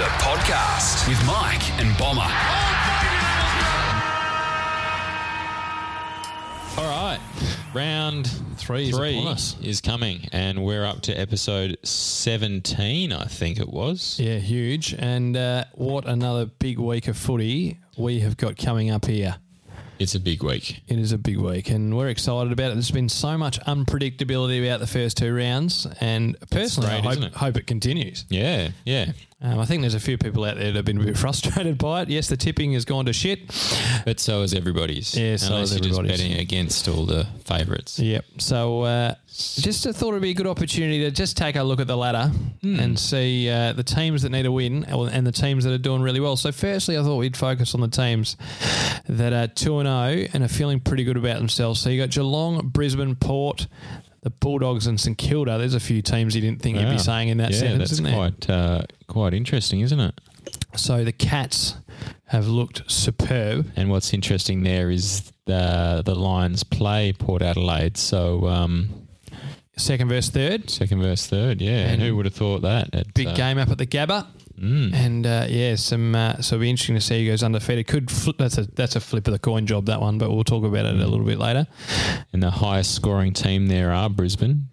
The podcast with Mike and Bomber. All right, round Three is three upon us. is coming, and we're up to episode seventeen, I think it was. Yeah, huge. And uh, what another big week of footy we have got coming up here. It's a big week. It is a big week, and we're excited about it. There's been so much unpredictability about the first two rounds, and personally, great, I hope it? it? hope it continues. Yeah, yeah. Um, I think there's a few people out there that have been a bit frustrated by it. Yes, the tipping has gone to shit. But so is everybody's. Yeah, so Unless is everybody's. betting against all the favourites. Yep. So uh, just thought it'd be a good opportunity to just take a look at the ladder and see uh, the teams that need a win and the teams that are doing really well. So firstly, I thought we'd focus on the teams that are two and zero and are feeling pretty good about themselves. So you got Geelong, Brisbane, Port. The Bulldogs and St Kilda. There's a few teams you didn't think you'd be saying in that yeah, sentence, that's isn't there? quite uh, quite interesting, isn't it? So the Cats have looked superb. And what's interesting there is the the Lions play Port Adelaide, so um, Second verse third. second verse third. Yeah, and, And who would have thought that? At, Big uh, game up at the Gabba. Mm. And uh, yeah, some uh, so it'll be interesting to see who goes undefeated. Could flip, that's a that's a flip of the coin job that one, but we'll talk about it a little bit later. And the highest scoring team there are Brisbane.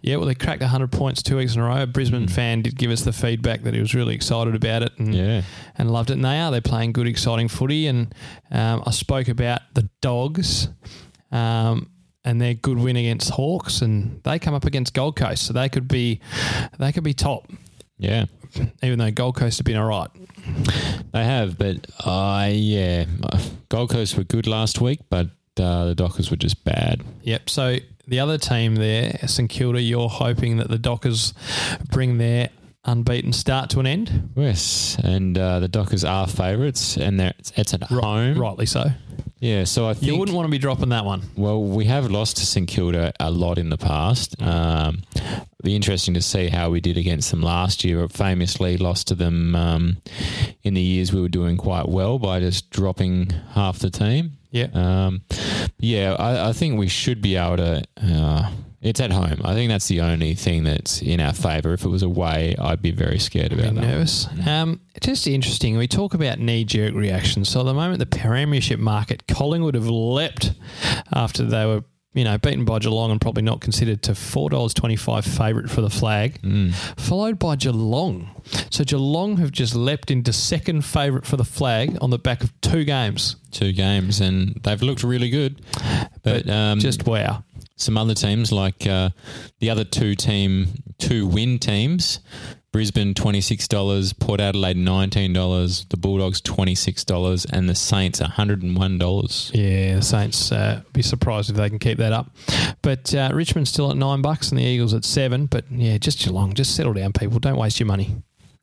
Yeah, well, they cracked 100 points two weeks in a row. A Brisbane fan did give us the feedback that he was really excited about it and Yeah. and loved it. And they are they're playing good, exciting footy. And um, I spoke about the Dogs. Um, and their good win against Hawks, and they come up against Gold Coast, so they could be, they could be top, Yeah. even though Gold Coast have been all right. They have, but uh, yeah, Gold Coast were good last week, but uh, the Dockers were just bad. Yep. So the other team there, St Kilda, you're hoping that the Dockers bring their unbeaten start to an end. Yes, and uh, the Dockers are favourites, and they're, it's, it's at home. Rightly so. Yeah, so I think You wouldn't want to be dropping that one. Well, we have lost to St Kilda a lot in the past. Um, be interesting to see how we did against them last year. Famously lost to them um, in the years we were doing quite well by just dropping half the team. Yeah. Um, yeah, I, I think we should be able to. Uh, it's at home. I think that's the only thing that's in our favour. If it was away, I'd be very scared about that. nervous. Um, just interesting. We talk about knee jerk reactions. So at the moment, the premiership market, Collingwood have leapt after they were. You know, beaten by Geelong and probably not considered to four dollars twenty five favourite for the flag, followed by Geelong. So Geelong have just leapt into second favourite for the flag on the back of two games. Two games, and they've looked really good. But, um, Just wow. Some other teams like uh, the other two team two win teams brisbane $26 port adelaide $19 the bulldogs $26 and the saints $101 Yeah, the Saints uh, be surprised if they can keep that up. But uh, Richmond's still at nine bucks and the Eagles at seven. But yeah, just Geelong, just settle down, people. Don't waste your money.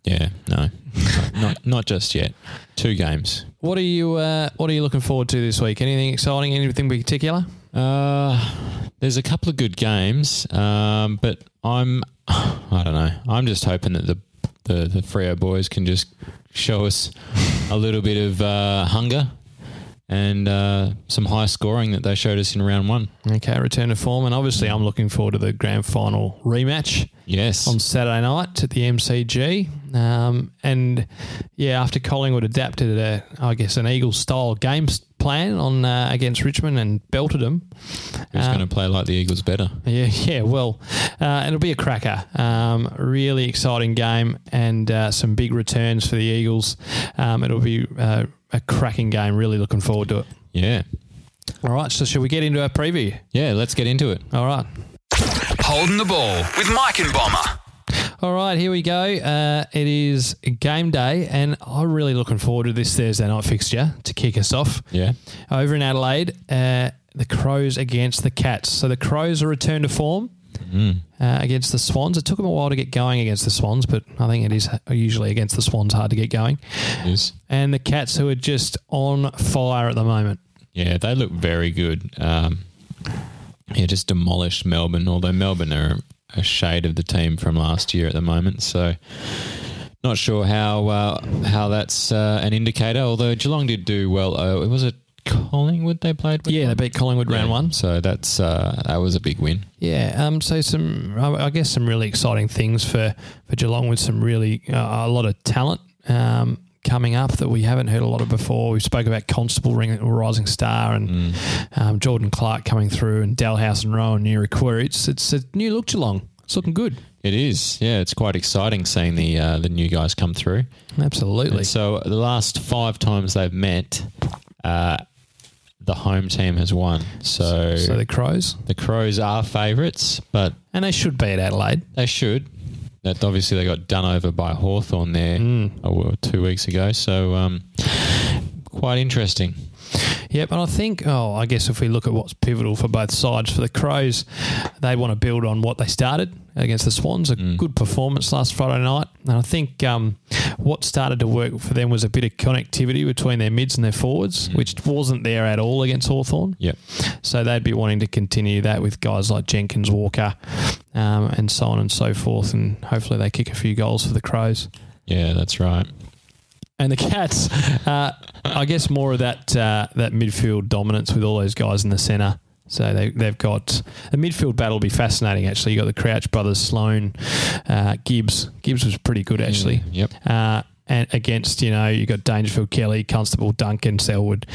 yeah no not, not just yet two games What are you uh, What are you looking forward to this week? Anything exciting? Anything particular? Uh, there's a couple of good games um, but i'm i don't know i'm just hoping that the the, the Freo boys can just show us a little bit of uh, hunger and uh, some high scoring that they showed us in round one. Okay, return to form, and obviously I'm looking forward to the grand final rematch Yes. on Saturday night at the MCG. Um, and yeah, after Collingwood adapted a, I guess, an Eagles style game s- plan on uh, against Richmond and belted them. Who's uh, going to play like the Eagles better? Yeah, yeah. Well, uh, it'll be a cracker. Um, really exciting game and uh, some big returns for the Eagles. Um, it'll be uh, a cracking game. Really looking forward to it. Yeah. All right. So, shall we get into our preview? Yeah, let's get into it. All right. Holding the ball with Mike and Bomber. All right, here we go. Uh, it is game day, and I'm really looking forward to this Thursday night fixture to kick us off. Yeah. Over in Adelaide, uh, the Crows against the Cats. So the Crows are returned to form uh, against the Swans. It took them a while to get going against the Swans, but I think it is usually against the Swans hard to get going. It is. And the Cats, who are just on fire at the moment. Yeah, they look very good. Um, yeah, just demolished Melbourne, although Melbourne are a shade of the team from last year at the moment. So not sure how uh, how that's uh, an indicator, although Geelong did do well. Uh, was it Collingwood they played with? Yeah, they beat Collingwood round one. So that's uh, that was a big win. Yeah, um, so some, I I guess, some really exciting things for, for Geelong with some really uh, a lot of talent um, coming up that we haven't heard a lot of before. We spoke about Constable ring, Rising Star and Mm. um, Jordan Clark coming through and Dalhouse and Rowan near Aquari. It's, it's a new look Geelong. It's looking good. It is, yeah. It's quite exciting seeing the uh, the new guys come through. Absolutely. And so the last five times they've met, uh, the home team has won. So, so the Crows. the Crows are favourites, but And they should be at Adelaide. they should. That obviously they got done over by Hawthorn there Mm. two weeks ago. So um, quite interesting. Yep, and I think, oh, I guess if we look at what's pivotal for both sides, for the Crows, they want to build on what they started against the Swans. A good performance last Friday night. And I think um, what started to work for them was a bit of connectivity between their mids and their forwards, which wasn't there at all against Hawthorn. Yep. So they'd be wanting to continue that with guys like Jenkins, Walker, um, and so on and so forth. And hopefully they kick a few goals for the Crows. Yeah, that's right. And the Cats, uh, I guess more of that uh, that midfield dominance with all those guys in the centre. So they, they've got the midfield battle will be fascinating. Actually, you got the Crouch brothers, Sloan, uh, Gibbs. Gibbs was pretty good actually. Yep. Uh, and against you know you got Dangerfield, Kelly, Constable, Duncan, Selwood.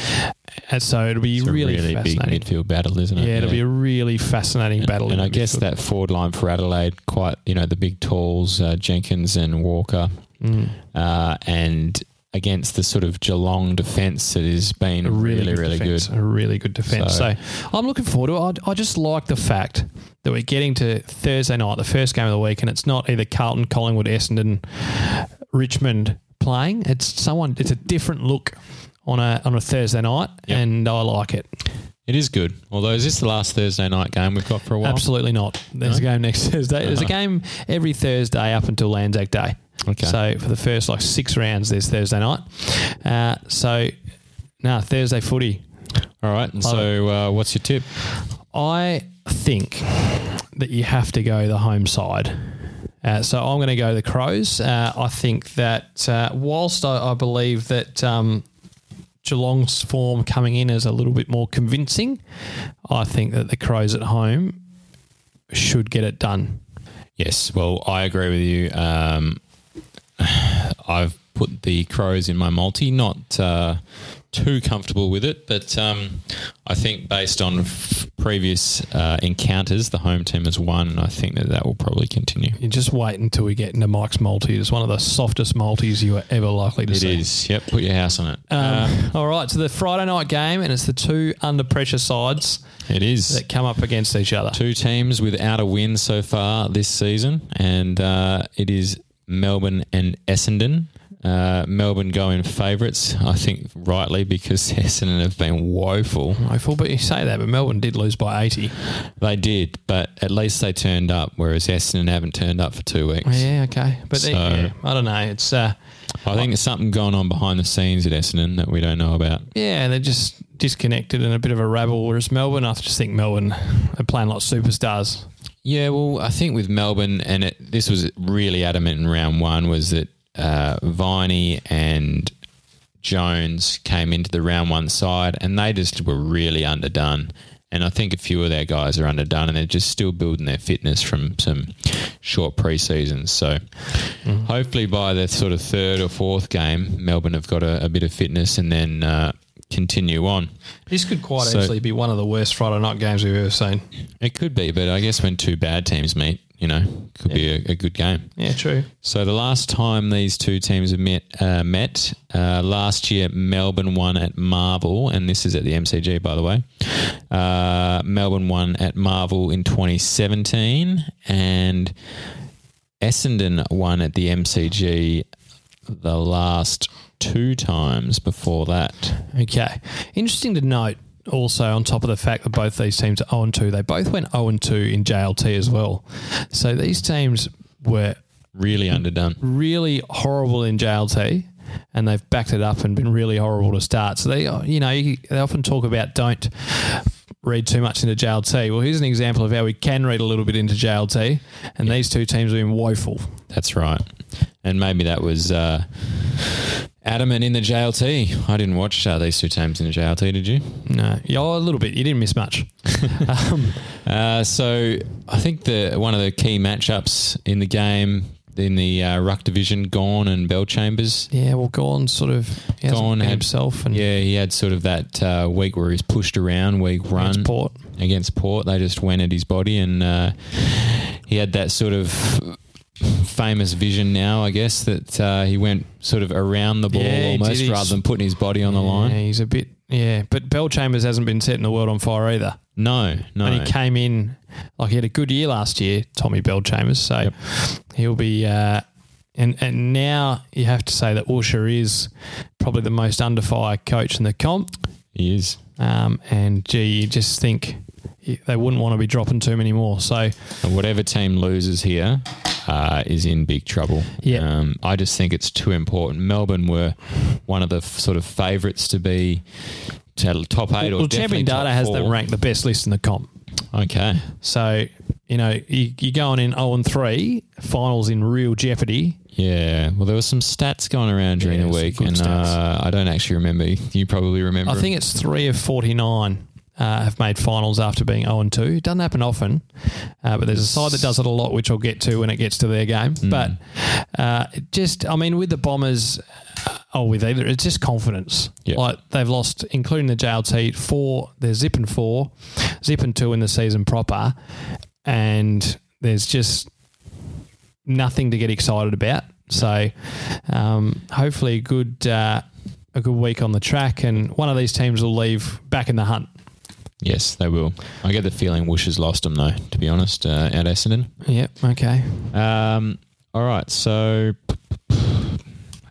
And so it'll be really, really, big fascinating. midfield battle, isn't it? yeah, it'll be a really fascinating battle. And I the guess midfield. that forward line for Adelaide, quite you know the big talls, uh, Jenkins and Walker, Mm. uh, and against the sort of Geelong defence that has been a really, really, good really defense, good. A really good defense. So, So- I'm looking forward to it. I, I just like the fact that we're getting to Thursday night, the first game of the week, and it's not either Carlton, Collingwood, Essendon, Richmond playing. It's someone. It's a different look on a on a Thursday night, Yep. and I like it. It is good. Although, is this the last Thursday night game we've got for a while? Absolutely not. There's a game next Thursday. There's a uh-huh. game every Thursday up until Anzac Day. Okay. So for the first like six rounds, there's Thursday night. Uh, so, no Thursday footy. All right. And so, uh, what's your tip? I think that you have to go the home side. Uh, so I'm going to go the Crows. Uh, I think that uh, whilst I, I believe that um, Geelong's form coming in is a little bit more convincing, I think that the Crows at home should get it done. Yes. Well, I agree with you. Um, I've put the Crows in my multi. Not uh, too comfortable with it, but um, I think based on f- previous uh, encounters, the home team has won. and I think that that will probably continue. You just wait until we get into Mike's multi. It's one of the softest multis you are ever likely to It see. is. Yep. Put your house on it. Um, all right, so the Friday night game, and it's the two under pressure sides it is. that come up against each other. Two teams without a win so far this season, and uh, it is Melbourne and Essendon. Uh, Melbourne going favourites, I think rightly because Essendon have been woeful. Woeful, but you say that, but Melbourne did lose by 80. They did, but at least they turned up, whereas Essendon haven't turned up for two weeks. Yeah, okay. But So- yeah, I don't know. It's uh, I think there's something going on behind the scenes at Essendon that we don't know about. yeah, they're just disconnected and a bit of a rabble. Whereas Melbourne, I just think Melbourne are playing like superstars. Yeah, well, I think with Melbourne, and it, this was really adamant in round one, was that uh, Viney and Jones came into the round one side, and they just were really underdone. And I think a few of their guys are underdone, and they're just still building their fitness from some short preseasons. So hopefully by the sort of third or fourth game, Melbourne have got a, a bit of fitness, and then uh, continue on. This could quite So- actually be one of the worst Friday night games we've ever seen. It could be, but I guess when two bad teams meet, you know, could be a, a good game. Yeah, true. So the last time these two teams have met, uh, met uh, last year, Melbourne won at Marvel, and this is at the MCG, by the way. Uh, Melbourne won at Marvel in 2017, and Essendon won at the MCG the last two times before that. Okay. Interesting to note also on top of the fact that both these teams are 0 2, they both went 0 2 in JLT as well. So these teams were Really underdone. really horrible in JLT and they've backed it up and been really horrible to start. So they, you know, they often talk about don't read too much into JLT. Well, here's an example of how we can read a little bit into JLT, and these two teams have been woeful. That's right. And maybe that was uh, adamant in the JLT. I didn't watch uh, these two teams in the JLT, did you? No, yeah, a little bit. You didn't miss much. um, Uh, so I think the one of the key matchups in the game in the uh, ruck division, Gawn and Bellchambers. Yeah, well, Gawn sort of Gawn had himself and Yeah, he had sort of that uh, week where he's pushed around, week run against Port. against Port. They just went at his body, and uh, he had that sort of famous vision now, I guess, that uh, he went sort of around the ball Yeah, almost rather than putting his body on the line. Yeah, line. he's a bit. Yeah, but Bellchambers hasn't been setting the world on fire either. No, no. And he came in like he had a good year last year, Tommy Bellchambers. So Yep. he'll be. Uh, and and now you have to say that Usher is probably the most under fire coach in the comp. He is. Um, and gee, you just think they wouldn't want to be dropping too many more. So And whatever team loses here uh, is in big trouble. Yeah. Um, I just think it's too important. Melbourne were one of the f- sort of favourites to be to top eight or well, definitely Champion Data has four. them ranked the best list in the comp. Okay. So you know you, you're going in zero and three, finals in real jeopardy. Yeah. Well, there were some stats going around during Yeah, the week, and uh, I don't actually remember. You probably remember. I think it's three of 49 uh, have made finals after being 0 and 2. It doesn't happen often, uh, but there's a side that does it a lot, which I'll get to when it gets to their game. Hmm. But uh, just, I mean, with the Bombers, uh, oh, with either, it's just confidence. Yeah. Like they've lost, including the JLT, four, they're zipping four, zipping two in the season proper, and there's just nothing to get excited about. So, um, hopefully, a good uh, a good week on the track, and one of these teams will leave back in the hunt. Yes, they will. I get the feeling Woosh has lost them though. To be honest, uh, at Essendon. Yep. Okay. Um, all right. So,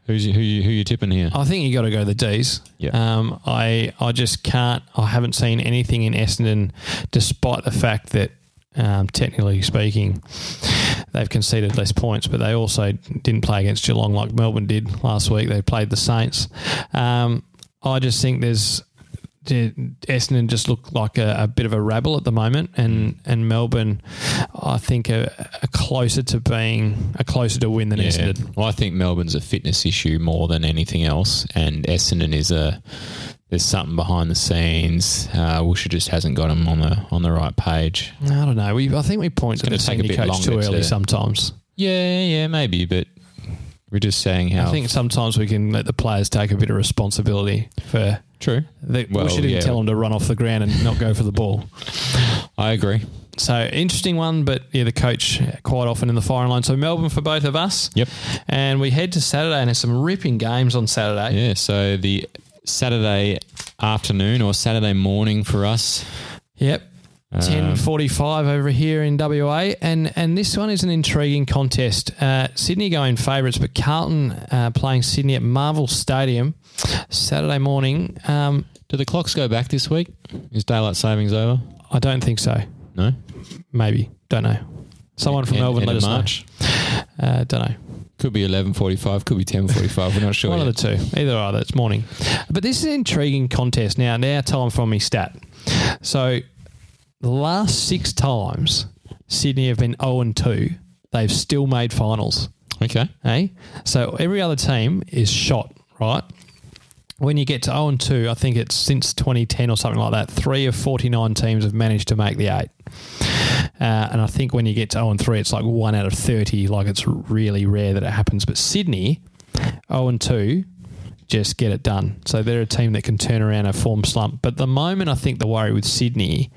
who's you, who you, who you tipping here? I think you got to go the D's. Yeah. Um, I I just can't. I haven't seen anything in Essendon, despite the fact that. Um, technically speaking, they've conceded less points, but they also didn't play against Geelong like Melbourne did last week. They played the Saints. Um, I just think there's the- Essendon just look like a, a bit of a rabble at the moment, and and Melbourne, I think, are, are closer to being a closer to win than Essendon. Well, I think Melbourne's a fitness issue more than anything else, and Essendon is a there's something behind the scenes. Uh, just hasn't got him on the on the right page. I don't know. We I think we point to gonna the take a bit coach too early to- sometimes. Yeah, yeah, maybe, but we're just saying how I think sometimes we can let the players take a bit of responsibility for. true. The, Well, we shouldn't yeah. tell them to run off the ground and not go for the ball. I agree. So interesting one, but yeah, the coach quite often in the firing line. So Melbourne for both of us. Yep. And we head to Saturday, and there's some ripping games on Saturday. Yeah. So the Saturday afternoon or Saturday morning for us. Yep. Um, Ten forty-five over here in WA, and and this one is an intriguing contest. Uh, Sydney going favourites, but Carlton uh, playing Sydney at Marvel Stadium Saturday morning. Um, Do the clocks go back this week? Is daylight savings over? I don't think so. No. Maybe don't know. Someone from End- Melbourne end let us March. know. Uh, don't know. Could be eleven forty-five. Could be ten forty-five. We're not sure. One yet. of the two. Either either. It's morning. But this is an intriguing contest. Now, now time for me stat. So, the last six times Sydney have been 0 and 2, they've still made finals. Okay. Hey? So, every other team is shot, right? When you get to 0 and 2, I think it's since 2010 or something like that, three of 49 teams have managed to make the eight. Uh, and I think when you get to 0 and 3, it's like one out of 30. Like it's really rare that it happens. But Sydney, 0 and 2, just get it done. So they're a team that can turn around a form slump. But the moment I think the worry with Sydney,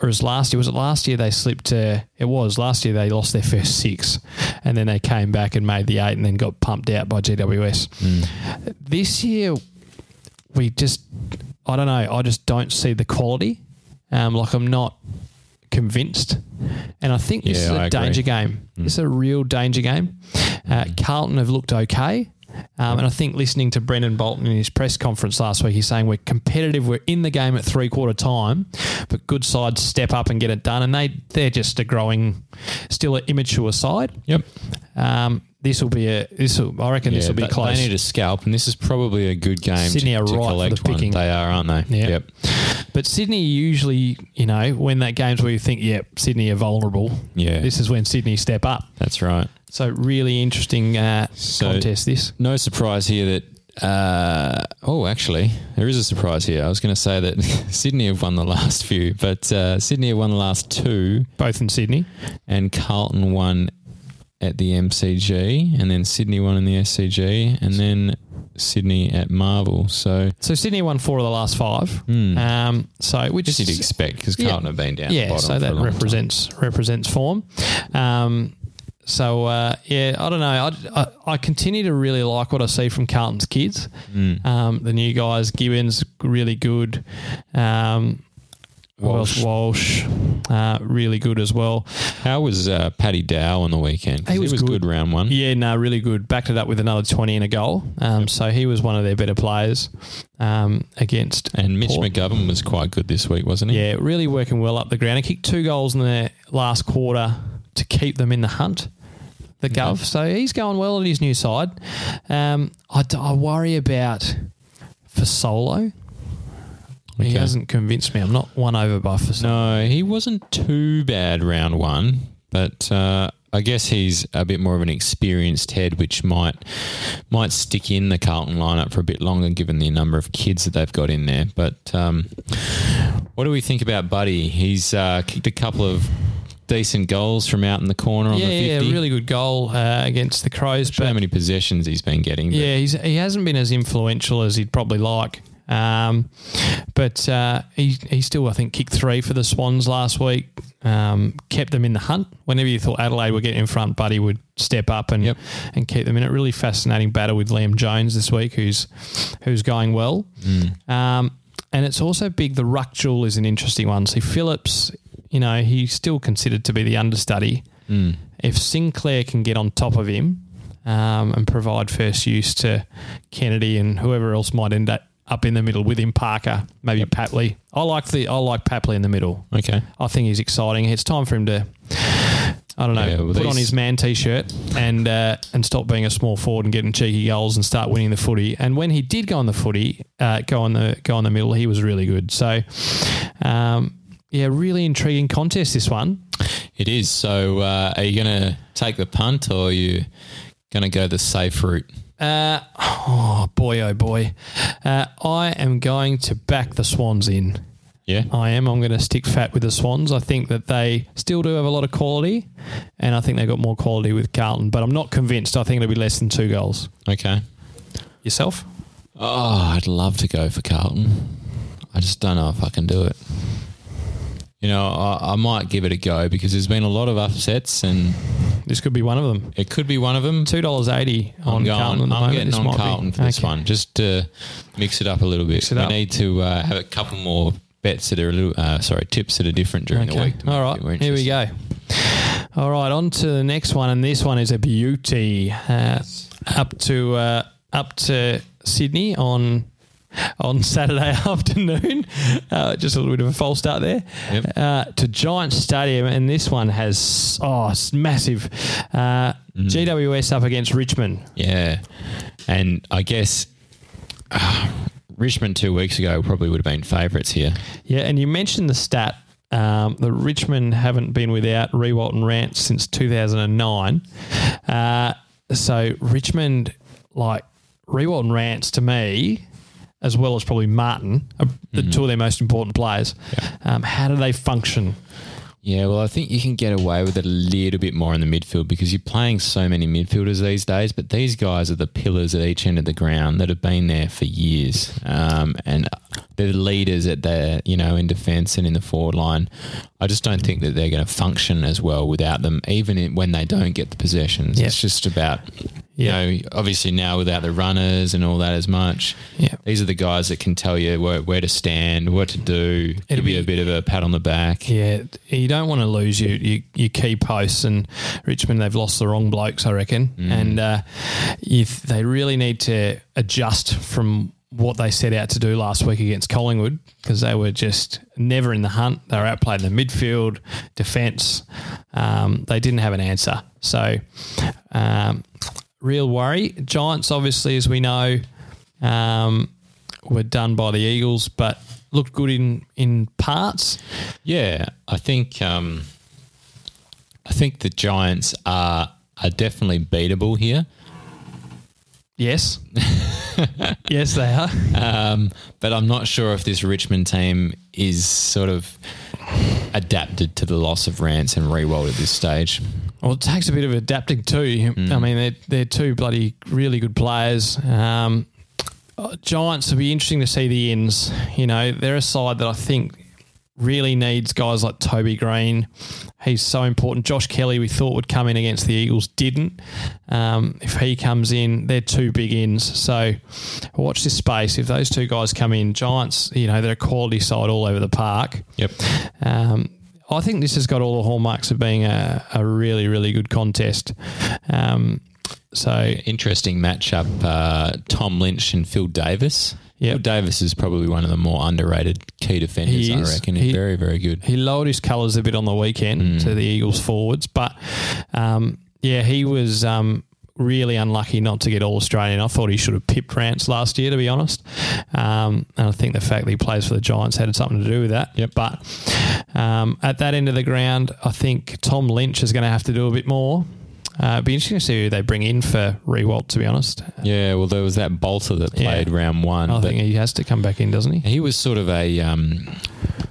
or as last year, was it last year they slipped to, it was last year they lost their first six and then they came back and made the eight and then got pumped out by GWS. This year, we just, I don't know, I just don't see the quality. Um, like I'm not convinced. And I think this Yeah, is a danger game. This is a real danger game. Uh, Carlton have looked okay. Um, and I think listening to Brendon Bolton in his press conference last week, he's saying we're competitive, we're in the game at three quarter time, but good sides step up and get it done. And they, they're just a growing, still an immature side. Yep. Um, this will be a, this will, I reckon this will be they- close. They need a scalp, and this is probably a good game Sydney to, are to for collect the one. picking. They are, aren't they? Yeah. Yep. But Sydney usually, you know, when that game's where you think, yep, Sydney are vulnerable. Yeah. This is when Sydney step up. That's right. So really interesting uh, So- contest. This. No surprise here that. Uh, oh, actually, there is a surprise here. I was going to say that Sydney have won the last few, but uh, Sydney have won the last two, Both in Sydney. and Carlton won at the MCG, and then Sydney won in the SCG, and then Sydney at Marvel. So So Sydney won four of the last five. Um, so which you'd expect because Yeah. Carlton have been down. the yeah, so that long time. represents represents form. Um, so uh, yeah, I don't know. I, I, I continue to really like what I see from Carlton's kids. Mm. Um, the new guys, Gibbons, really good. Um, Walsh. Walsh, uh, really good as well. How was uh, Paddy Dow on the weekend? He was good. good. round one. Yeah, no, really good. Backed it up with another twenty and a goal. Um, So he was one of their better players um, against. And Mitch Port. McGovern was quite good this week, wasn't he? Yeah, really working well up the ground. He kicked two goals in the last quarter to keep them in the hunt, the Gov. So he's going well at his new side. Um, I, I worry about Fasolo. He Okay. hasn't convinced me. I'm not won over by for No, he wasn't too bad round one, but uh, I guess he's a bit more of an experienced head, which might might stick in the Carlton lineup for a bit longer, given the number of kids that they've got in there. But um, what do we think about Buddy? He's uh, kicked a couple of decent goals from out in the corner on Yeah, the yeah, really good goal uh, against the Crows. How many possessions he's been getting? but- Yeah, he's, he hasn't been as influential as he'd probably like. Um, but uh, he, he still, I think, kicked three for the Swans last week, um, kept them in the hunt. Whenever you thought Adelaide would get in front, Buddy would step up and Yep. and keep them in it. Really fascinating battle with Liam Jones this week, who's who's going well. Um, and it's also big. The ruck duel is an interesting one. See, Phillips, you know, he's still considered to be the understudy. If Sinclair can get on top of him um, and provide first use to Kennedy and whoever else might end up up in the middle with him, Parker, maybe Papley. I like the I like Papley in the middle. Okay. I think he's exciting. It's time for him to. I don't know. Yeah, put on his man t-shirt and uh, and stop being a small forward and getting cheeky goals and start winning the footy. And when he did go on the footy, uh, go on the go on the middle, he was really good. So, um, yeah, really intriguing contest this one. It is. So, uh, are you going to take the punt or are you going to go the safe route? Uh, oh boy, oh boy, uh, I am going to back the Swans in. Yeah. I am. I'm going to stick fat with the Swans. I think that they still do have a lot of quality, and I think they've got more quality with Carlton. But I'm not convinced. I think it'll be less than two goals. Okay. Yourself? Oh, I'd love to go for Carlton. I just don't know if I can do it. You know, I, I might give it a go because there's been a lot of upsets, and This could be one of them. it could be one of them. Two dollars eighty on going. Carlton. I'm moment. getting This on might be- Carlton for this Okay. one, just to mix it up a little bit. We up. need to uh, have a couple more bets that are a little, uh, sorry, tips that are different during the week. All right. Here we go. All right. On to the next one, and this one is a beauty. Uh, up to uh, up to Sydney on on Saturday afternoon. Uh, just a little bit of a false start there. Yep. Uh, to Giant Stadium, and this one has oh, massive. Uh, Mm. GWS up against Richmond. Yeah, and I guess uh, Richmond two weeks ago probably would have been favourites here. Yeah, and you mentioned the stat um, that Richmond haven't been without Riewoldt and Rance since 2009. Uh, so Richmond, like Riewoldt and Rance, to me, as well as probably Martin, are the two of their most important players. Um, how do they function? Yeah, well, I think you can get away with it a little bit more in the midfield because you're playing so many midfielders these days. But these guys are the pillars at each end of the ground that have been there for years, um, and they're the leaders at the you know in defence and in the forward line. I just don't think that they're going to function as well without them, even in, when they don't get the possessions. Yeah. It's just about you Yeah. know obviously now without the runners and all that as much. Yeah. These are the guys that can tell you where, where to stand, what to do, It'll give you be- a bit of a pat on the back. Yeah, you don't want to lose your, your, your key posts, and Richmond they've lost the wrong blokes, I reckon, and uh, if they really need to adjust from what they set out to do last week against Collingwood because they were just never in the hunt. They were outplayed in the midfield, defence. Um, they didn't have an answer, so um, real worry. Giants, obviously, as we know, um, were done by the Eagles, but looked good in in parts. Yeah, I think um, I think the Giants are are definitely beatable here, Yes. yes, they are. um, but I'm not sure if this Richmond team is sort of adapted to the loss of Rance and Riewoldt at this stage. Well, it takes a bit of adapting too. I mean, they're, they're two bloody really good players. Um, uh, Giants will be interesting to see the ends. You know, they're a side that I think really needs guys like Toby Greene. He's so important. Josh Kelly, we thought would come in against the Eagles, didn't. Um, if he comes in, they're two big ins. So watch this space. If those two guys come in, Giants, you know, they're a quality side all over the park. Yep. Um, I think this has got all the hallmarks of being a, a really, really good contest. Um, so Interesting matchup. Uh, Tom Lynch and Phil Davis. Yep. Phil Davis is probably one of the more underrated key defenders. I reckon. He's He- very, very good. he lowered his colours a bit on the weekend to the Eagles forwards, but um, yeah, he was um, really unlucky not to get All Australian. I thought he should have pipped Rance last year, to be honest. Um, and I think the fact that he plays for the Giants had something to do with that. Yep. But um, at that end of the ground, I think Tom Lynch is going to have to do a bit more. Uh, it'd be interesting to see who they bring in for Riewoldt, to be honest. Yeah, well, there was that bolter that Yeah. played round one. I think he has to come back in, doesn't he? he was sort of a um,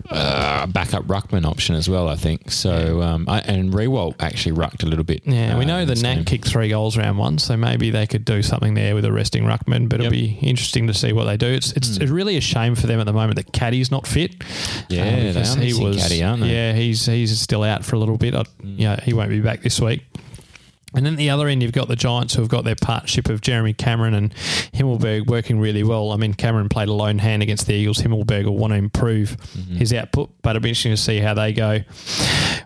uh, backup ruckman option as well, I think. So, um, I, and Riewoldt actually rucked a little bit. Yeah, we uh, know the Nat kicked three goals round one, so maybe they could do something there with a resting ruckman. But it'll be interesting to see what they do. It's it's, it's really a shame for them at the moment that Caddy's not fit. Yeah, because are missing Caddy, aren't they? Yeah, he's he's still out for a little bit. I, Yeah, he won't be back this week. And then at the other end, you've got the Giants who have got their partnership of Jeremy Cameron and Himmelberg working really well. I mean, Cameron played a lone hand against the Eagles. Himmelberg will want to improve Mm-hmm. his output, but it'll be interesting to see how they go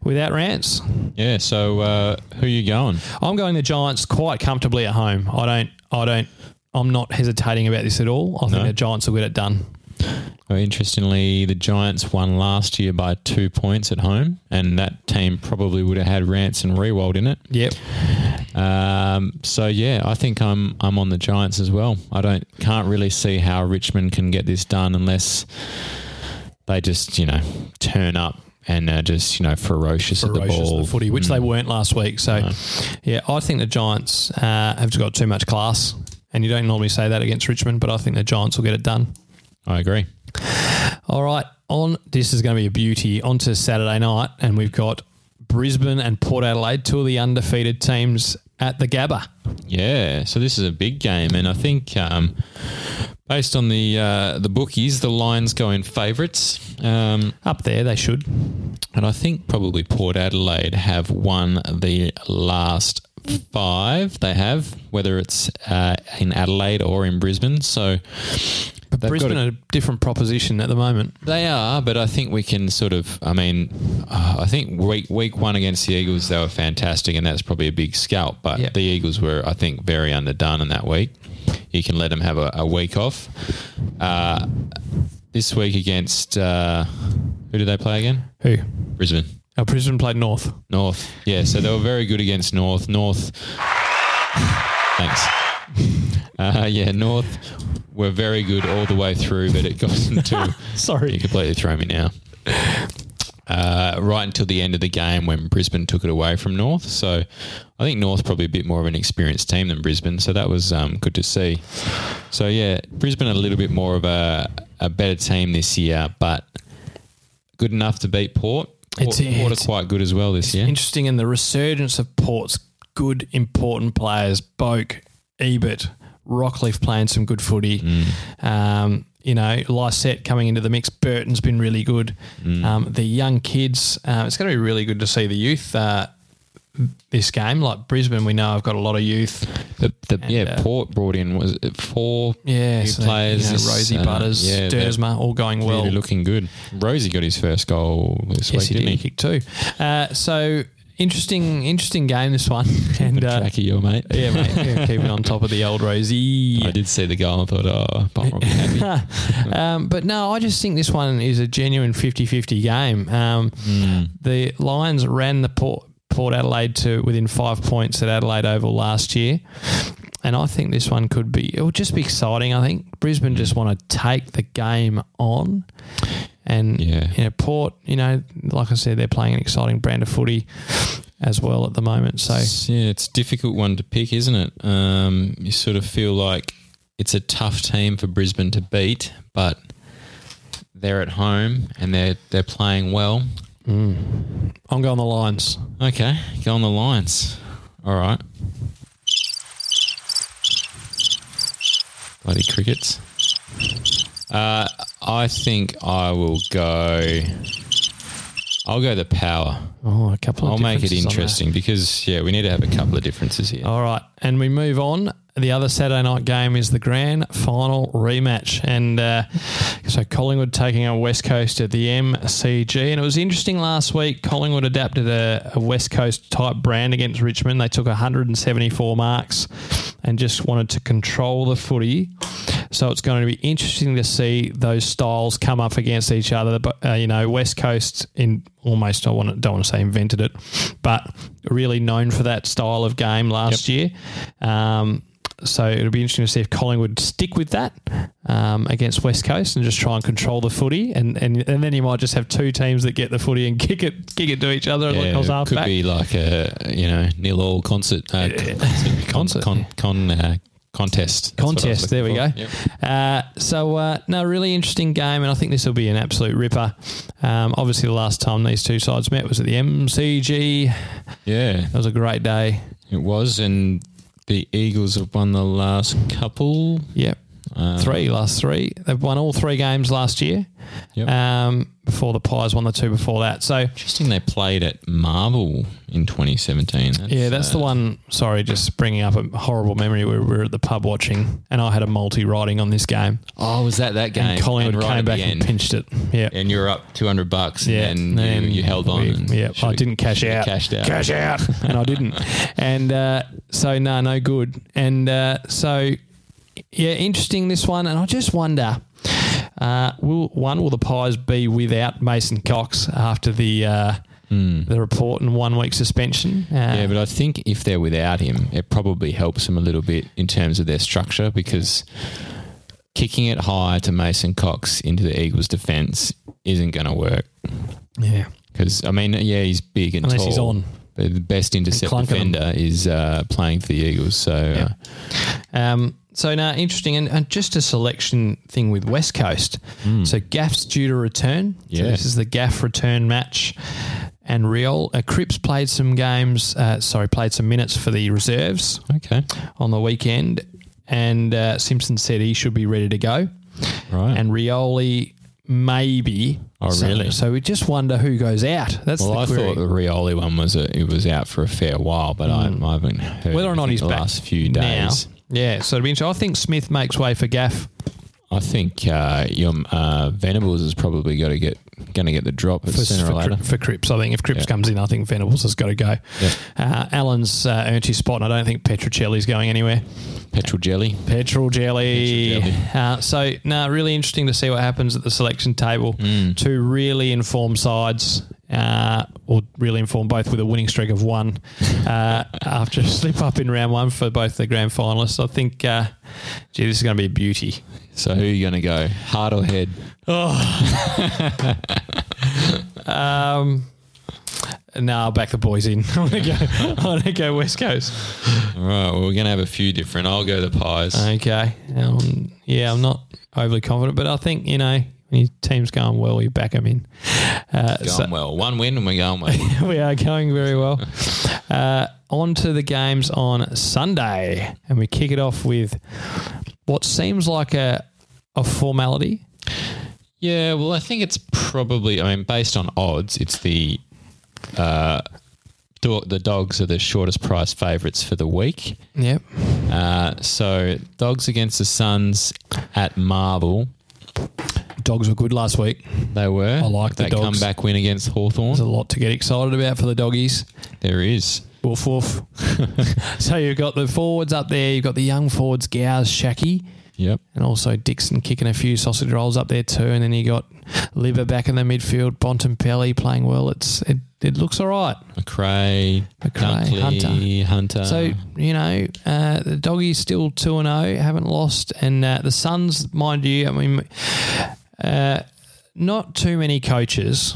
without Rance. Yeah, so uh, who are you going? I'm going the Giants quite comfortably at home. I don't. I don't. I'm not hesitating about this at all. I think No? the Giants will get it done. Well, interestingly, the Giants won last year by two points at home, and that team probably would have had Rance and Riewoldt in it. Yep. Um, so yeah, I think I'm I'm on the Giants as well. I don't can't really see how Richmond can get this done unless they just you know turn up and are just you know ferocious, at the Ferocious ball. the footy, which they Mm. weren't last week. So, yeah, I think the Giants uh, have got too much class, and you don't normally say that against Richmond, but I think the Giants will get it done. I agree. All right, on this is going to be a beauty. On to Saturday night, and we've got Brisbane and Port Adelaide, two of the undefeated teams at the Gabba. Yeah, so this is a big game, and I think um, based on the uh, the bookies, the Lions go in favourites. Um, Up there, they should. And I think probably Port Adelaide have won the last five they have, whether it's uh, in Adelaide or in Brisbane. So But Brisbane got are a different proposition at the moment. they are, but I think we can sort of. I mean, uh, I think week week one against the Eagles they were fantastic, and that's probably a big scalp. But Yep. the Eagles were, I think, very underdone in that week. You can let them have a, a week off. Uh, this week against uh, who did they play again? Who? Brisbane. Oh, Brisbane played North. North. Yeah, so they were very good against North. North. Thanks. Uh, yeah, North were very good all the way through, but it got into. Sorry. You completely throw me now. Uh, right until the end of the game when Brisbane took it away from North. So I think North probably a bit more of an experienced team than Brisbane. So that was um, good to see. So yeah, Brisbane a little bit more of a, a better team this year, but good enough to beat Port. It's- Port it's- are quite good as well this year. Interesting in the resurgence of Port's good, important players. Boak, Ebert, Rockliff playing some good footy. Um, you know, Lycett coming into the mix. Burton's been really good. Um, the young kids, uh, it's going to be really good to see the youth uh, this game. Like Brisbane, we know I've got a lot of youth. The, the, yeah, uh, Port brought in was it four Yeah, new so, players. You know, Rozee uh, Butters, yeah, Duursma, all going well. really looking good. Rozee got his first goal this yes, week, he didn't did he? kick too. Uh, so interesting, interesting game this one. And uh, Jackie, your mate. yeah, mate, keeping on top of the old Rozee. I did see the goal and thought, oh, Bomber will be happy. um, but no, I just think this one is a genuine 50-50 game. Um, Hmm. The Lions ran the Port, Port Adelaide to within five points at Adelaide Oval last year. And I think this one could be, it will just be exciting. I think Brisbane just want to take the game on. And, Yeah. you know, Port, you know, like I said, they're playing an exciting brand of footy as well at the moment. So, It's- yeah, it's a difficult one to pick, isn't it? Um, you sort of feel like it's a tough team for Brisbane to beat, but they're at home and they're they're playing well. I'm going the Lions. Okay, go on the Lions. All right. Bloody crickets. Uh, I think I will go. I'll go the power. Oh, a couple of I'll make it differences on that. interesting because yeah, we need to have a couple of differences here. All right, and we move on. The other Saturday night game is the grand final rematch, and uh, so Collingwood taking on West Coast at the MCG. And it was interesting last week. Collingwood adapted a, a West Coast type brand against Richmond. They took 174 marks and just wanted to control the footy. So it's going to be interesting to see those styles come up against each other. But uh, you know, West Coast in almost I want to, don't want to say invented it, but really known for that style of game last year. Um, so it'll be interesting to see if Collingwood stick with that um, against West Coast and just try and control the footy, and, and and then you might just have two teams that get the footy and kick it kick it to each other. Yeah, like it could be like a you know nil all concert uh, concert, Concert. con, con, uh, contest That's what I was contest. There we go. Yep. Uh, so, uh, no, really interesting game, and I think this will be an absolute ripper. Um, obviously, the last time these two sides met was at the MCG. Yeah, That was a great day. it was, and the Eagles have won the last couple. Yep. Um, Three, last three. They've won all three games last year. Yep. Um, before the Pies won the two before that. So, Interesting. They played at Marvel in 2017. That's, yeah, that's the uh, one. Sorry, just bringing up a horrible memory we were at the pub watching, and I had a multi riding on this game. Oh, was that that game? And Collingwood right came back and pinched it. Yeah. and you were up 200 bucks Yeah, and then you, you held on. we- yeah, I didn't cash out. Cashed out. Cash out, and I didn't. And uh, so no, no good. And uh, so yeah, interesting this one. And I just wonder, uh, will one will the Pies be without Mason Cox after the uh, the report and one week suspension? Uh. Yeah, but I think if they're without him, it probably helps them a little bit in terms of their structure because kicking it high to Mason Cox into the Eagles' defence isn't going to work. yeah. Because I mean, yeah, he's big and Unless tall, he's on. But the best intercept defender is uh, playing for the Eagles. So uh, Um, so now interesting, and, and just a selection thing with West Coast. So Gaff's due to return. So. Yeah. this is the Gaff return match, and Riol uh, Cripps played some games. Uh, sorry, played some minutes for the reserves okay, on the weekend, and uh, Simpson said he should be ready to go, right. and Rioli maybe. Oh, So- really? So we just wonder who goes out. That's well, the I query. thought the Rioli one was a, it was out for a fair while, but I, I haven't heard. Whether or not he's the back last few now. Yeah, so. I think Smith makes way for Gaff. I think uh, your uh, Venables has probably got to get going to get the drop for, sooner for, or later. For Cripps. I think if Cripps Yeah. comes in, I think Venables has got to go. Yeah. Uh, Allen's uh, earned his spot, and I don't think Petruccelli's going anywhere. Petrol jelly. Petrol jelly. Petrol jelly. Uh, so, no, really interesting to see what happens at the selection table. Mm. Two really informed sides, uh, or really informed both with a winning streak of one uh, after a slip up in round one for both the grand finalists. I think, uh, gee, this is going to be a beauty. So who are you going to go? Heart or head? Um, no, I'll back the boys in. I want to go. I want to go West Coast. All right. Well, we're going to have a few different. I'll go the pies. Okay. Um, yeah, I'm not overly confident, but I think you know when your team's going well, you back them in. Uh, going so- well. One win and we're going well. we are going very well. Uh, on to the games on Sunday, and we kick it off with what seems like a a formality. Yeah. Well, I think it's probably. I mean, based on odds, it's the uh, do- the dogs are the shortest price favourites for the week. Yep. Uh, so dogs against the Suns at Marvel. Dogs were good last week. They were. I like the that dogs. comeback win against Hawthorn. There's a lot to get excited about for the doggies. There is. Woof woof. so you've got the forwards up there. You've got the young forwards, Gowes, Schache, Yep. and also Dickson kicking a few sausage rolls up there too. And then you got Liver back in the midfield, Bontempelli playing well. It's it, it looks all right. McRae, McRae, Dunkley, Hunter. So you know uh, the doggies still two and zero, haven't lost, and uh, the Suns, mind you, I mean, uh, not too many coaches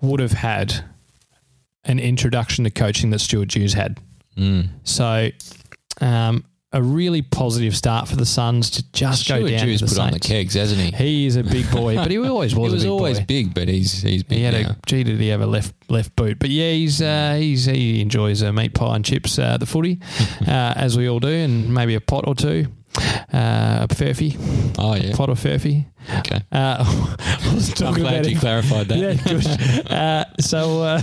would have had an introduction to coaching that Stuart Dew's had. Mm. So, um, a really positive start for the Suns to just go Sure, down Dew's to the put on the Saints. kegs, hasn't he? He is a big boy, but he always was. He was a big always boy. big, but he's he's big He had now. a gee, did he have a left left boot? But yeah, he's uh, he's he enjoys uh, meat pie and chips, uh, the footy, uh, as we all do, and maybe a pot or two, uh, a furphy, oh yeah. pot of furphy. Okay. Uh, I I'm glad about you clarified that. Yeah, good. uh, so uh,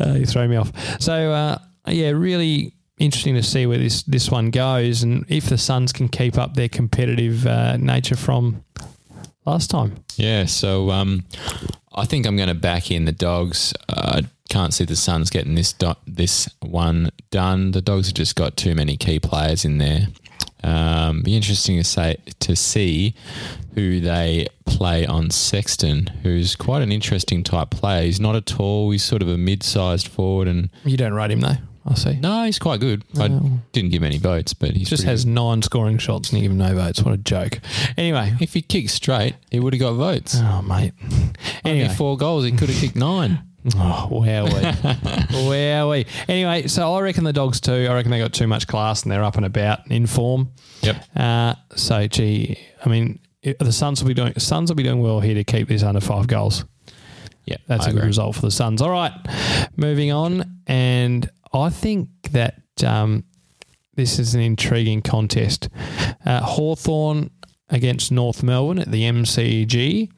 uh, you throw me off. So uh, yeah, really interesting to see where this this one goes, and if the Suns can keep up their competitive uh, nature from last time. Yeah, so um, I think I'm going to back in the dogs. Uh, I can't see the Suns getting this do- this one done. The dogs have just got too many key players in there. Um, be interesting to say to see who they play on Sexton, who's quite an interesting type player. He's not a tall. He's sort of a mid-sized forward, and You don't rate him though. I see. no, he's quite good. I didn't give him any votes, but he Just has nine scoring shots and you give him no votes. What a joke. Anyway. If he kicked straight, he would have got votes. Oh, mate. Only Anyway. four goals. He could have kicked nine. Oh, wowee. wowee. Anyway, so I reckon the dogs too. I reckon they got too much class and they're up and about in form. Yep. Uh, so, gee, I mean, it- the Suns will be doing Suns will be doing well here to keep this under five goals. Yeah, That's a a good result for the Suns. All right, moving on, and I think that um, this is an intriguing contest. Uh, Hawthorn against North Melbourne at the MCG.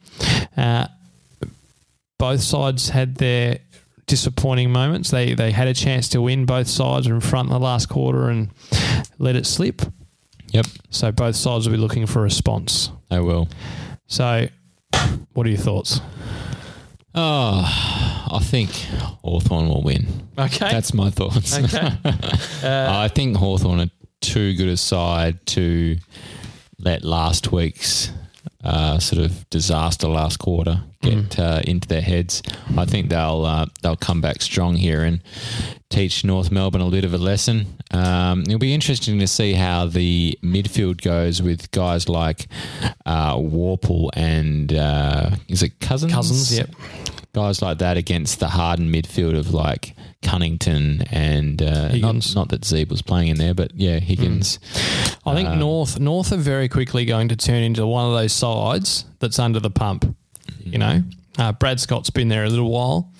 Uh, both sides had their disappointing moments. They they had a chance to win. Both sides were in front in the last quarter and let it slip. Yep, So both sides will be looking for a response. they will. So, what are your thoughts? Oh, I think Hawthorn will win. Okay. That's my thoughts. okay. Uh, I think Hawthorn are too good a side to let last week's uh, sort of disaster last quarter get uh, into their heads. I think they'll uh, they'll come back strong here and teach North Melbourne a bit of a lesson. Um, it'll be interesting to see how the midfield goes with guys like uh, Worpel and uh, is it Cousins? Cousins, yep. guys like that against the hardened midfield of like Cunnington and uh, not, not that Zeeb was playing in there, but yeah, Higgins. I think North North are very quickly going to turn into one of those sides that's under the pump. You know, uh, Brad Scott's been there a little while,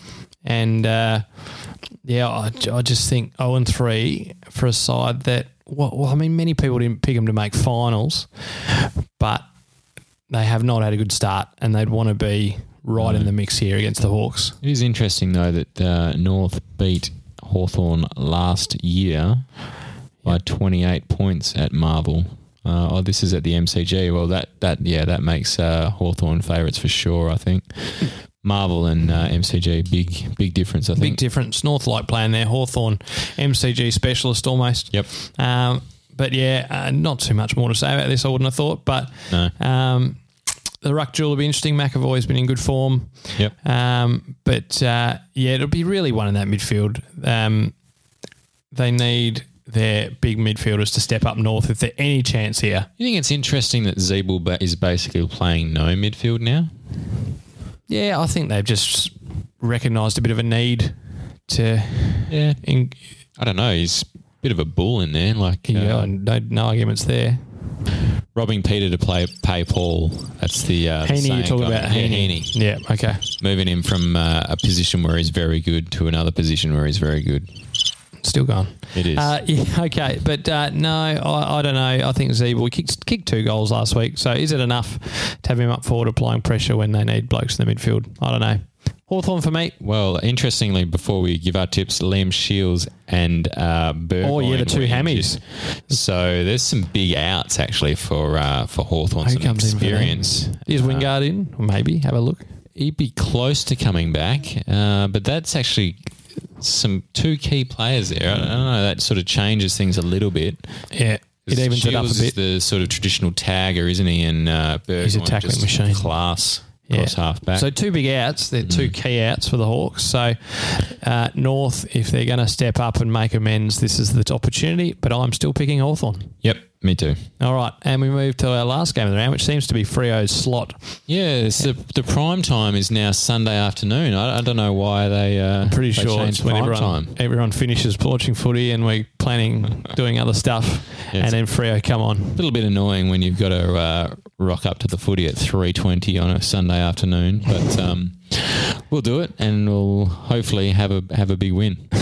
and uh, yeah, I, I just think zero and three for a side that. Well, well, I mean, many people didn't pick them to make finals, but they have not had a good start, and they'd want to be right in the mix here against the Hawks. It is interesting though that uh, North beat Hawthorn last year by 28 points at Marvel. Uh, oh, this is at the MCG. Well, that that yeah, that makes uh, Hawthorn favourites for sure. I think Marvel and uh, MCG big big difference. I think Big difference. North like playing there. Hawthorn, MCG specialist almost. Yep. Um, but yeah, uh, not too much more to say about this. I wouldn't have thought. But No. um, the ruck duel will be interesting. McEvoy's been in good form. Yep. Um, but uh, yeah, it'll be really one in that midfield. Um, they need their big midfielders to step up north if there's any chance here. You think it's interesting that ba- is basically playing no midfield now? Yeah, I think they've just recognised a bit of a need to. Yeah. In, I don't know. He's a bit of a bull in there, like uh, yeah, no, no arguments there. Robbing Peter to play pay Paul. That's the uh, the Heaney, you're saying talking going- about yeah, Heaney. Heaney. Yeah, okay. Moving him from uh, a position where he's very good to another position where he's very good. Still gone. It is. Uh, yeah, okay, but uh, no, I, I don't know. I think Ziebell kicked kicked two goals last week. So is it enough to have him up forward applying pressure when they need blokes in the midfield? I don't know. Hawthorn for me. well, interestingly, before we give our tips, Liam Shields and uh, Burgoyne Oh, yeah, the two hammies. So there's some big outs actually for uh, for Hawthorn. Who Some comes in for. Is Wingard in? Maybe have a look. He'd be close to coming back, uh, but that's actually some two key players there. I don't know. That sort of changes things a little bit. Yeah, it evens it up a Shields bit. is the sort of traditional tagger, isn't he? And uh, Burgoyne tackling just machine. Class, Yeah. half back. So two big outs. They're two Mm. key outs for the Hawks. So uh, North, if they're going to step up and make amends, this is the opportunity. But I'm still picking Hawthorn. yep. Me too. All right, and we move to our last game of the round, which seems to be Freo's slot. Yeah, it's The, the prime time is now Sunday afternoon. I, I don't know why they. Uh, Pretty they sure changed it's when prime everyone, time. everyone finishes watching footy and we're planning doing other stuff, Yeah, and then Frio come on. A little bit annoying when you've got to uh, rock up to the footy at three twenty on a Sunday afternoon, but um, we'll do it, and we'll hopefully have a have a big win.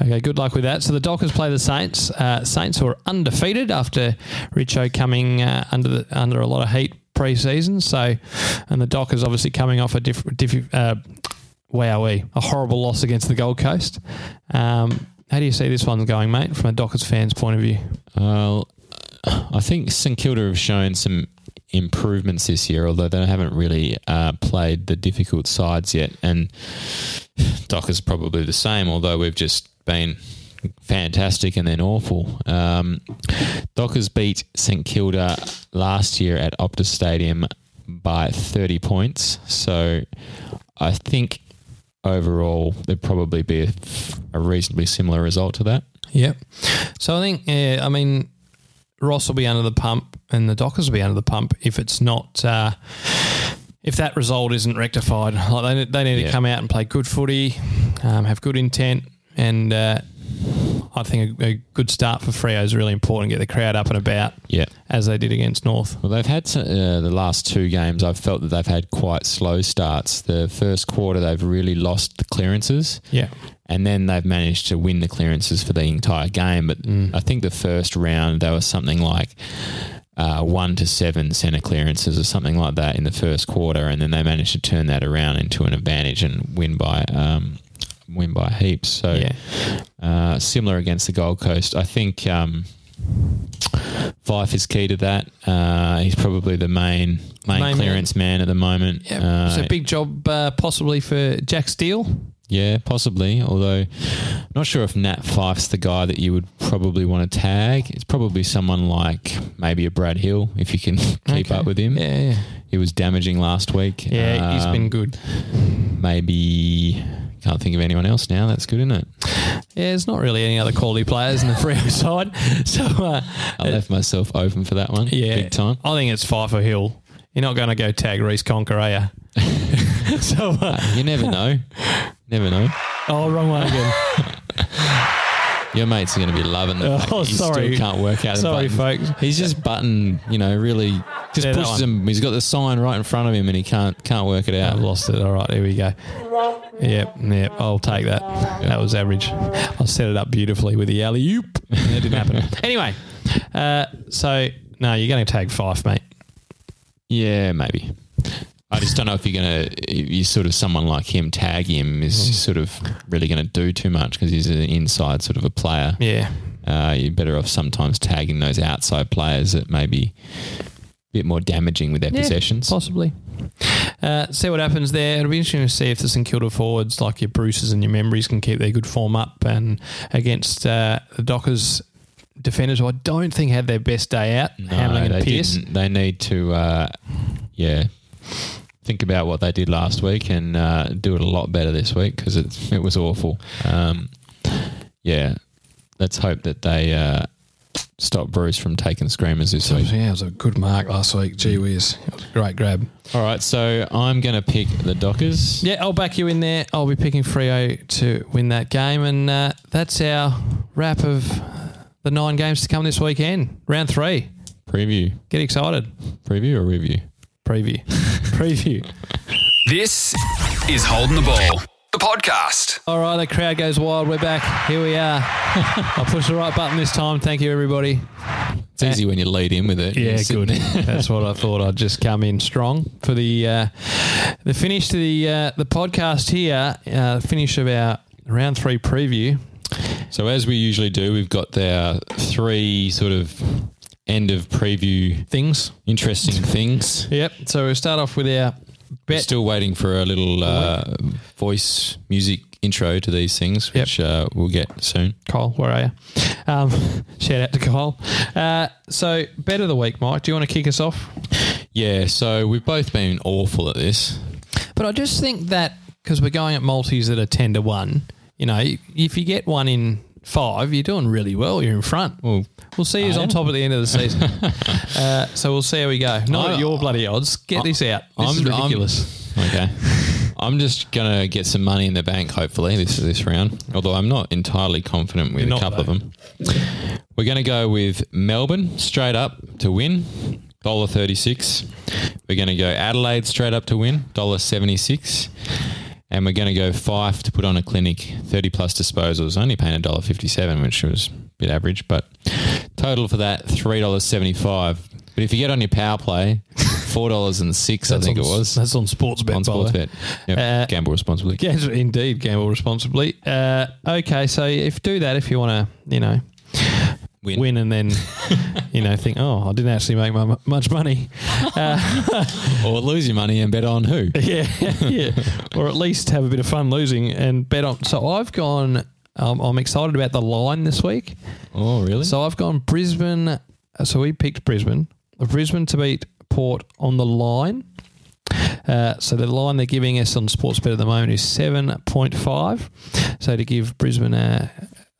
Okay, good luck with that. So the Dockers play the Saints. Uh, Saints who are undefeated after Richo coming uh, under the, under a lot of heat pre-season. So, and the Dockers obviously coming off a different, diff- uh, wowee, a horrible loss against the Gold Coast. Um, how do you see this one going, mate, from a Dockers fan's point of view? Uh, I think St Kilda have shown some improvements this year, although they haven't really uh, played the difficult sides yet. And Docker's probably the same, although we've just been fantastic and then awful. Um, Dockers beat St Kilda last year at Optus Stadium by 30 points. So I think overall there'd probably be a, a reasonably similar result to that. Yep. So I think, I mean, Ross will be under the pump and the Dockers will be under the pump if it's not. Uh, if that result isn't rectified, like they, they need to come out and play good footy, um, have good intent, and uh, I think a, a good start for Freo is really important. Get the crowd up and about, Yeah. as they did against North. Well, they've had uh, the last two games. I've felt that they've had quite slow starts. The first quarter, they've really lost the clearances, Yeah, and then they've managed to win the clearances for the entire game. But I think the first round, there was something like uh, one to seven centre clearances or something like that in the first quarter, and then they managed to turn that around into an advantage and win by um, win by heaps. So yeah, uh, similar against the Gold Coast. I think um, Fyfe is key to that. Uh, he's probably the main main, Main clearance man. at the moment. yeah. Uh, it's a big job, uh, possibly for Jack Steele. Yeah, possibly. Although, not sure if Nat Fyfe's the guy that you would probably want to tag. It's probably someone like maybe a Brad Hill if you can keep Okay. up with him. Yeah, yeah, He was damaging last week. yeah. he's Um, been good. Maybe can't think of anyone else now. That's good, isn't it? Yeah, there's not really any other quality players in the Freo side, so uh, I left myself open for that one. Yeah, big time. I think it's Pfeiffer Hill. You're not going to go tag Reece Conca, are you? so, uh, You never know. Never know. oh, wrong one again. Your mates are going to be loving the Oh, that you sorry. still can't work out. the Sorry, folks. He's just button, you know, really just Yeah, that pushes one. him. He's got the sign right in front of him, and he can't can't work it out. I've lost it. All right, here we go. Yep, yep. I'll take that. That was average. I'll set it up beautifully with the alley oop. That didn't happen. anyway, uh, so no, you're going to tag Fyfe, mate. Yeah, maybe. I just don't know if you're going to, you sort of someone like him tag him is Mm-hmm. sort of really going to do too much because he's an inside sort of a player. Yeah, Uh, you're better off sometimes tagging those outside players that may be a bit more damaging with their Yeah, possessions. possibly. Uh, see what happens there. It'll be interesting to see if the St Kilda forwards, like your Bruces and your Membreys, can keep their good form up and against uh, the Dockers defenders, who I don't think had their best day out, Hamling they and Pearce. didn't. They need to, uh, yeah, think about what they did last week and uh, do it a lot better this week because it it was awful. Um, yeah, let's hope that they uh, stop Bruce from taking screamers this week. Yeah, it was a good mark last week. Gee whiz. It a great grab. All right, so I'm going to pick the Dockers. Yeah, I'll back you in there. I'll be picking Freo to win that game. And uh, that's our wrap of the nine games to come this weekend. Round three. Preview, Get excited. preview or review? Preview. Preview. This is Holding the Ball, the podcast. All right, the crowd goes wild. We're back. Here we are. I'll push the right button this time. Thank you, everybody. It's easy when you lead in with it. Yeah, good. That's what I thought. I'd just come in strong for the uh, the finish to the uh, the podcast here. Uh, finish of our round three preview. So as we usually do, we've got our three sort of end of preview Things. interesting things. Yep. So we'll start off with our We're still waiting for a little uh, voice music intro to these things, which uh, we'll get soon. Kyle, where are you? Um, shout out to Kyle. Uh, so bet of the week, Mike. Do you want to kick us off? Yeah, so we've both been awful at this. But I just think that because we're going at multis that are ten to one, you know, if you get one in five, you're doing really well. You're in front. Well, We'll see who's on top at the end of the season. uh, so we'll see how we go. Not I- at your bloody odds. Get this out. This is I'm- I'm- ridiculous. okay. I'm just gonna get some money in the bank. Hopefully, this this round. Although I'm not entirely confident with You're a couple of them. We're gonna go with Melbourne straight up to win, dollar thirty six. We're gonna go Adelaide straight up to win, dollar seventy six. And we're going to go Fyfe to put on a clinic, 30 plus disposals, only paying $1.57, which was a bit average, but total for that, $3.75. But if you get on your power play, $4.06, I think on, it was That's on sports bet. on sports bet. Yep. Uh, Gamble responsibly. Yes, indeed, gamble responsibly. Uh, okay, so if do that if you want to, you know, Win. win, and then, you know, think, oh, I didn't actually make mu- much money. Or lose your money and bet on who? yeah, yeah, or at least have a bit of fun losing and bet on. So I've gone. Um, I'm excited about the line this week. Oh, really? So I've gone Brisbane. uh, So we picked Brisbane. Brisbane to beat Port on the line. Uh, so the line they're giving us on Sportsbet at the moment is seven point five. So to give Brisbane a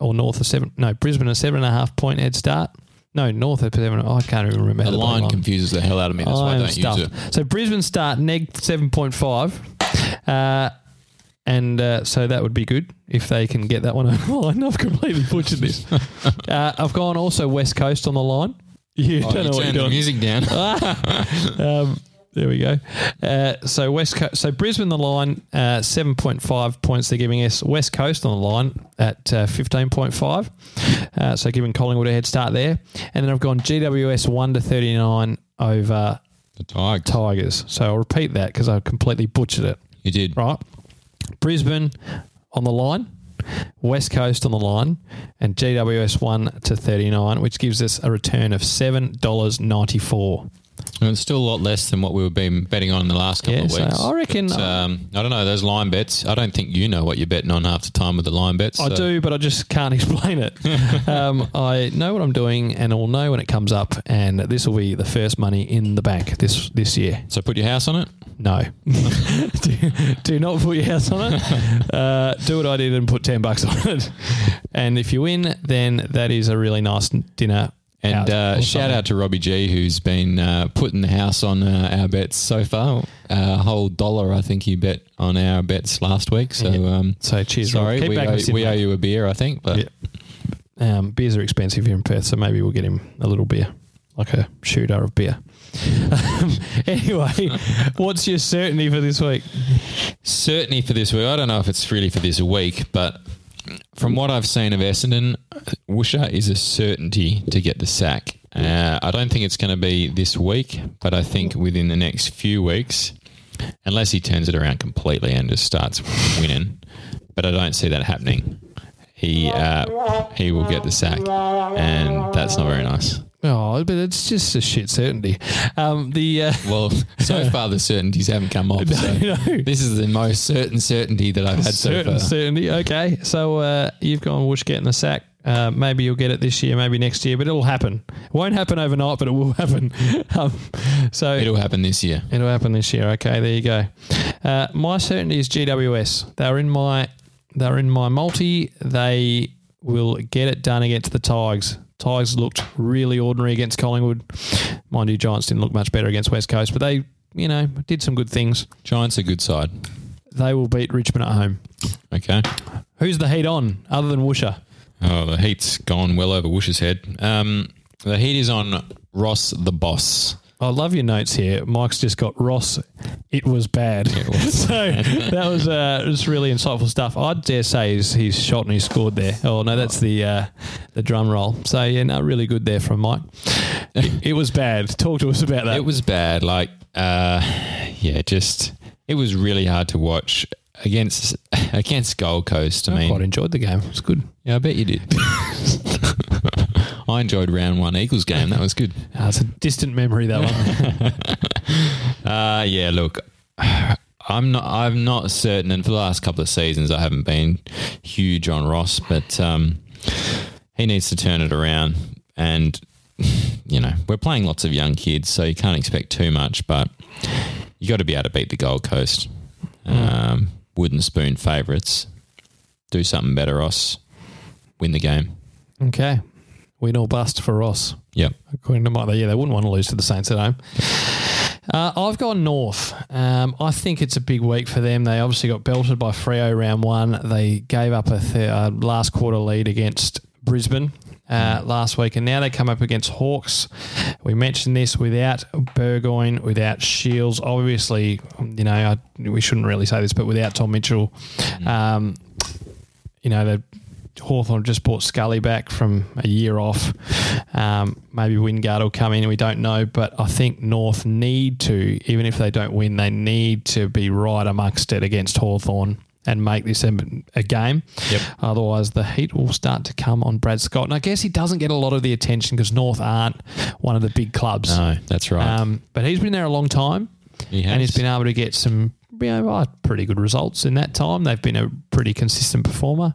or North a seven, no Brisbane a seven and a half point head start. No, North a seven. I can't even remember the line confuses the hell out of me. That's why I don't stuffed. use it. So Brisbane start neg seven point five, uh, and uh, so that would be good if they can get that one over the line. I've completely butchered this. uh, I've gone also West Coast on the line. You Oh, don't you know what you're the doing. music down. Um, there we go. Uh, so West Coast, so Brisbane the line uh, seven point five points. They're giving us West Coast on the line at uh, fifteen point five. Uh, so giving Collingwood a head start there, and then I've gone GWS one to thirty nine over the Tigers. Tigers. So I'll repeat that because I completely butchered it. You did. Right, Brisbane on the line, West Coast on the line, and GWS one to thirty nine, which gives us a return of seven dollars ninety four. And it's still a lot less than what we've been betting on in the last couple Yeah, of so weeks. I reckon- But, um, I don't know those line bets. I don't think you know what you're betting on half the time with the line bets. I so- do, but I just can't explain it. um, I know what I'm doing, and I'll know when it comes up. And this will be the first money in the bank this this year. So put your house on it. No, do, do not put your house on it. Uh, do what I did and put ten bucks on it. And if you win, then that is a really nice dinner. And uh, shout out to Robbie G, who's been uh, putting the house on uh, our bets so far. A whole dollar, I think he bet on our bets last week. So, Yeah. um, So cheers, sorry, we, owe, we owe you a beer, I think. But Yeah. Um, beers are expensive here in Perth, so maybe we'll get him a little beer, like a shooter of beer. um, anyway, what's your certainty for this week? certainly for this week, I don't know if it's really for this week, but from what I've seen of Essendon, Woosha is a certainty to get the sack. Uh, I don't think it's going to be this week, but I think within the next few weeks, unless he turns it around completely and just starts winning, but I don't see that happening. He uh, he will get the sack, and that's not very nice. Oh, but it's just a shit certainty. Um, the uh, Well, so far the certainties haven't come off. So No, this is the most certain certainty that I've had so certain far. certainty. Okay, so uh, you've gone Woosh getting the sack. Uh, maybe you'll get it this year, maybe next year, but it'll happen. It won't happen overnight, but it will happen. um, so It'll happen this year. It'll happen this year. Okay, there you go. Uh, my certainty is GWS. They're in my they're in my multi. They will get it done against the Tigers. Tigers looked really ordinary against Collingwood. Mind you, Giants didn't look much better against West Coast, but they, you know, did some good things. Giants are a good side. They will beat Richmond at home. Okay. Who's the heat on other than Woosha? Oh, the heat's gone well over Woosh's head. Um, the heat is on Ross the boss. I love your notes here. Mike's just got Ross. It was bad. so that was uh, was really insightful stuff. I dare say he's, he's shot and he scored there. Oh no, that's the uh, the drum roll. So yeah, no, really good there from Mike. It, it was bad. Talk to us about that. It was bad. Like, uh, yeah, just it was really hard to watch against against Gold Coast. I I mean, quite enjoyed the game. It was good. yeah, I bet you did. I enjoyed round one Eagles game. That was good. Uh, it's a distant memory that one. Uh, yeah, look, I'm not. I'm not certain, and for the last couple of seasons, I haven't been huge on Ross, but um, he needs to turn it around. And you know, we're playing lots of young kids, so you can't expect too much. But you got to be able to beat the Gold Coast. Um, wooden spoon favourites. Do something better, Ross. win the game. Okay. Win or bust for Ross. Yep. According to Mike, yeah, they wouldn't want to lose to the Saints at home. Uh, I've gone North. Um, I think it's a big week for them. They obviously got belted by Freo round one. They gave up a th- uh, last quarter lead against Brisbane. Uh, last week, and now they come up against Hawks. We mentioned this without Burgoyne, without Shields. Obviously, you know, I, we shouldn't really say this, but without Tom Mitchell, um, you know, the Hawthorn just brought Scully back from a year off. Um, maybe Wingard will come in, we don't know. But I think North need to, even if they don't win, they need to be right amongst it against Hawthorn and make this a, a game. Yep. Otherwise, the heat will start to come on Brad Scott. And I guess he doesn't get a lot of the attention because North aren't one of the big clubs. No, that's right. Um, but he's been there a long time he has. and he's been able to get some you know, uh, pretty good results in that time. They've been a pretty consistent performer.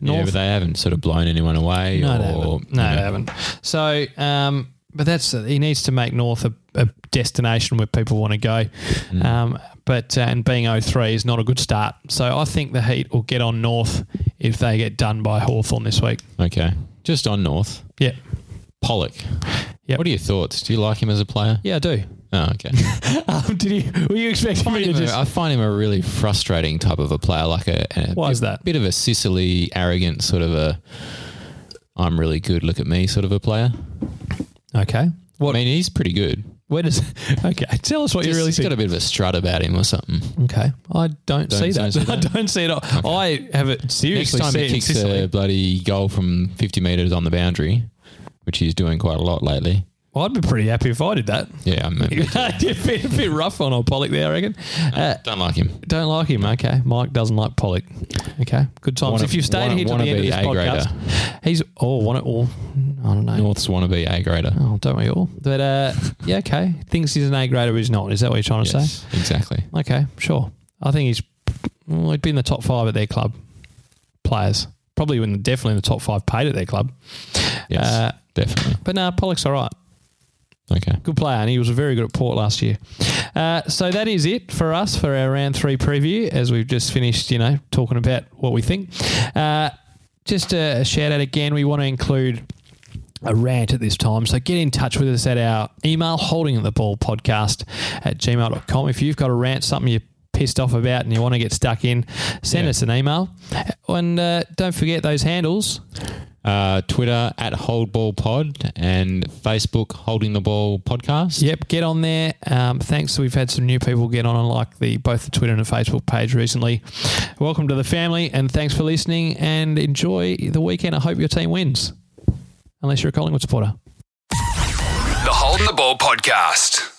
yeah, but they haven't sort of blown anyone away. no, or, they haven't. No, you they haven't. So, um, but that's he needs to make North a, a destination where people want to go. Mm. Um, but uh, and being 03 is not a good start. So I think the Heat will get on North if they get done by Hawthorn this week. Okay. Just on North. Yeah, Polec. Yep. What are your thoughts? Do you like him as a player? yeah, I do. Oh, okay. Um, did you? Were you expecting me to a- just? I find him a really frustrating type of a player, like a, a Why bit, is that? bit of a Sicily arrogant sort of a I'm really good, look at me sort of a player. Okay. I mean, he's pretty good. Where does? Okay, tell us what you Just- really he's think. got a bit of a strut about him or something. Okay, I don't, Don't- see that. see I don't see it. all I have it seriously. Next time he kicks a bloody goal from 50 metres on the boundary, which he's doing quite a lot lately. Well, I'd be pretty happy if I did that. Yeah, I'm a bit, a bit rough on old Polec there, I reckon. Uh, don't like him. don't like him. Okay, Mike doesn't like Polec. Okay, good times. Wanna- if you've stayed wanna- here to the end of this A-grader. podcast, he's oh, want it all. I don't know. North's want to be A grader. Oh, don't we all? But uh, yeah, okay. Thinks he's an A grader, but he's not. Is that what you're trying to say? Yes, exactly. Okay, sure. I think he's well, he'd be in the top five at their club. Players probably in definitely in the top five paid at their club. Yes, Uh, definitely. But no, Polec's all right. Okay. Good player, and he was very good at Port last year. Uh, so that is it for us for our round three preview. As we've just finished, you know, talking about what we think. Uh, just a, shout out again. We want to include a rant at this time. So get in touch with us at our email, holding the ball podcast at gmail.com. If you've got a rant, something you're pissed off about and you want to get stuck in, send Yeah. us an email. And uh, don't forget those handles. Uh, Twitter at holdballpod and Facebook holding the ball podcast. Yep, get on there. Um, thanks. We've had some new people get on and like the both the Twitter and the Facebook page recently. Welcome to the family, and thanks for listening. And enjoy the weekend. I hope your team wins, unless you're a Collingwood supporter. The Holding the Ball podcast.